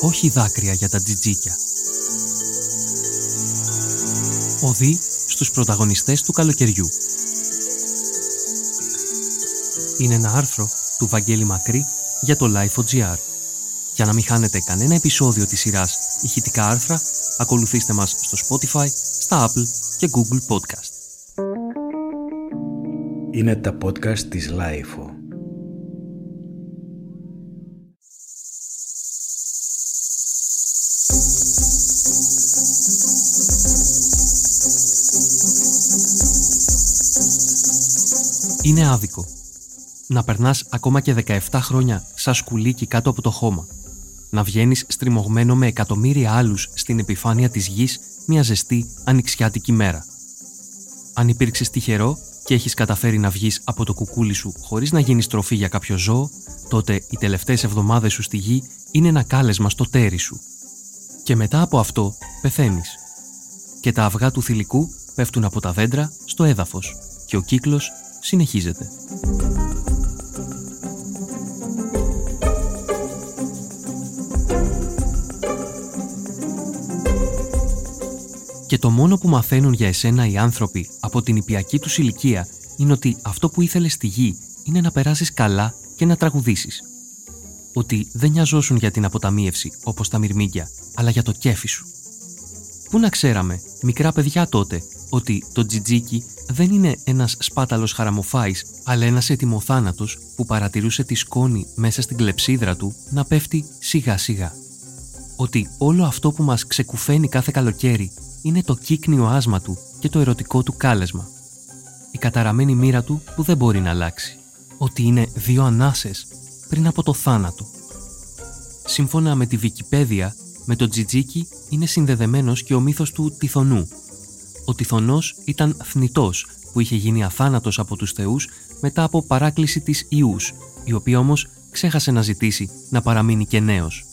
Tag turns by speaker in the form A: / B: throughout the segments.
A: όχι δάκρυα για τα τζιτζίκια. Οδή στους πρωταγωνιστές του καλοκαιριού. Είναι ένα άρθρο του Βαγγέλη Μακρύ για το Life.gr. Για να μην χάνετε κανένα επεισόδιο της σειράς ηχητικά άρθρα, ακολουθήστε μας στο Spotify, στα Apple και Google Podcast.
B: Είναι τα podcast της Life.
A: Είναι άδικο να περνάς ακόμα και 17 χρόνια σαν σκουλίκι κάτω από το χώμα. Να βγαίνεις στριμωγμένο με εκατομμύρια άλλους στην επιφάνεια της γης μια ζεστή ανοιξιάτικη μέρα. Αν υπήρξες τυχερό και έχεις καταφέρει να βγεις από το κουκούλι σου χωρίς να γίνεις τροφή για κάποιο ζώο, τότε οι τελευταίες εβδομάδες σου στη γη είναι ένα κάλεσμα στο τέρι σου. Και μετά από αυτό πεθαίνεις. Και τα αυγά του θηλυκού πέφτουν από τα δέντρα στο έδαφος και ο κύκλος συνεχίζεται. Και το μόνο που μαθαίνουν για εσένα οι άνθρωποι από την υπιακή τους ηλικία είναι ότι αυτό που ήθελες στη γη είναι να περάσεις καλά και να τραγουδήσεις. Ότι δεν νοιαζόσουν για την αποταμίευση όπως τα μυρμήγκια, αλλά για το κέφι σου. Πού να ξέραμε, μικρά παιδιά τότε, ότι το τζιτζίκι δεν είναι ένας σπάταλος χαραμοφάης, αλλά ένας ετοιμοθάνατος που παρατηρούσε τη σκόνη μέσα στην κλεψίδρα του να πέφτει σιγά σιγά. Ότι όλο αυτό που μας ξεκουφαίνει κάθε καλοκαίρι είναι το κύκνιο άσμα του και το ερωτικό του κάλεσμα. Η καταραμένη μοίρα του που δεν μπορεί να αλλάξει. Ότι είναι δύο ανάσες πριν από το θάνατο. Σύμφωνα με τη Wikipedia, με το τζιτζίκι είναι συνδεδεμένος και ο μύθος του Τιθονού. Ο Τιθονός ήταν θνητός που είχε γίνει αθάνατος από τους θεούς μετά από παράκληση της Ιούς, η οποία όμως ξέχασε να ζητήσει να παραμείνει και νέος.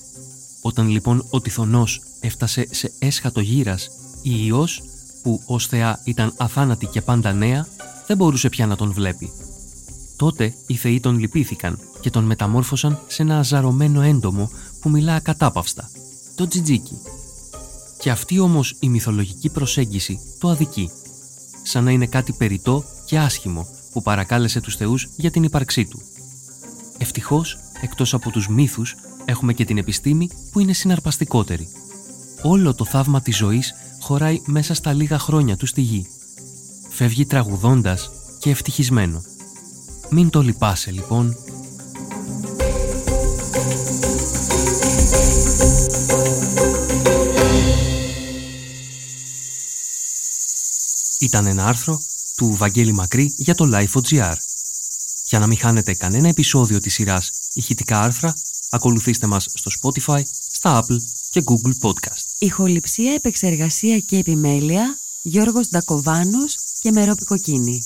A: Όταν λοιπόν ο Τιθονός έφτασε σε έσχατο γύρας, η Ιός, που ως θεά ήταν αθάνατη και πάντα νέα, δεν μπορούσε πια να τον βλέπει. Τότε οι θεοί τον λυπήθηκαν και τον μεταμόρφωσαν σε ένα αζαρωμένο έντομο που μιλά ακατάπαυστα, το τζιτζίκι. Και αυτή όμως η μυθολογική προσέγγιση το αδικεί, σαν να είναι κάτι περιττό και άσχημο που παρακάλεσε τους θεούς για την ύπαρξή του. Ευτυχώς, εκτός από τους μύθους, έχουμε και την επιστήμη που είναι συναρπαστικότερη. Όλο το θαύμα της ζωής χωράει μέσα στα λίγα χρόνια του στη γη. Φεύγει τραγουδώντας και ευτυχισμένο. Μην το λυπάσαι λοιπόν. Ήταν ένα άρθρο του Βαγγέλη Μακρύ για το Life.gr. Για να μην χάνετε κανένα επεισόδιο της σειράς ηχητικά άρθρα, ακολουθήστε μας στο Spotify, στα Apple και Google Podcast.
C: Ηχοληψία, επεξεργασία και επιμέλεια Γιώργος Ντακοβάνος και Μερόπη Κοκκίνη.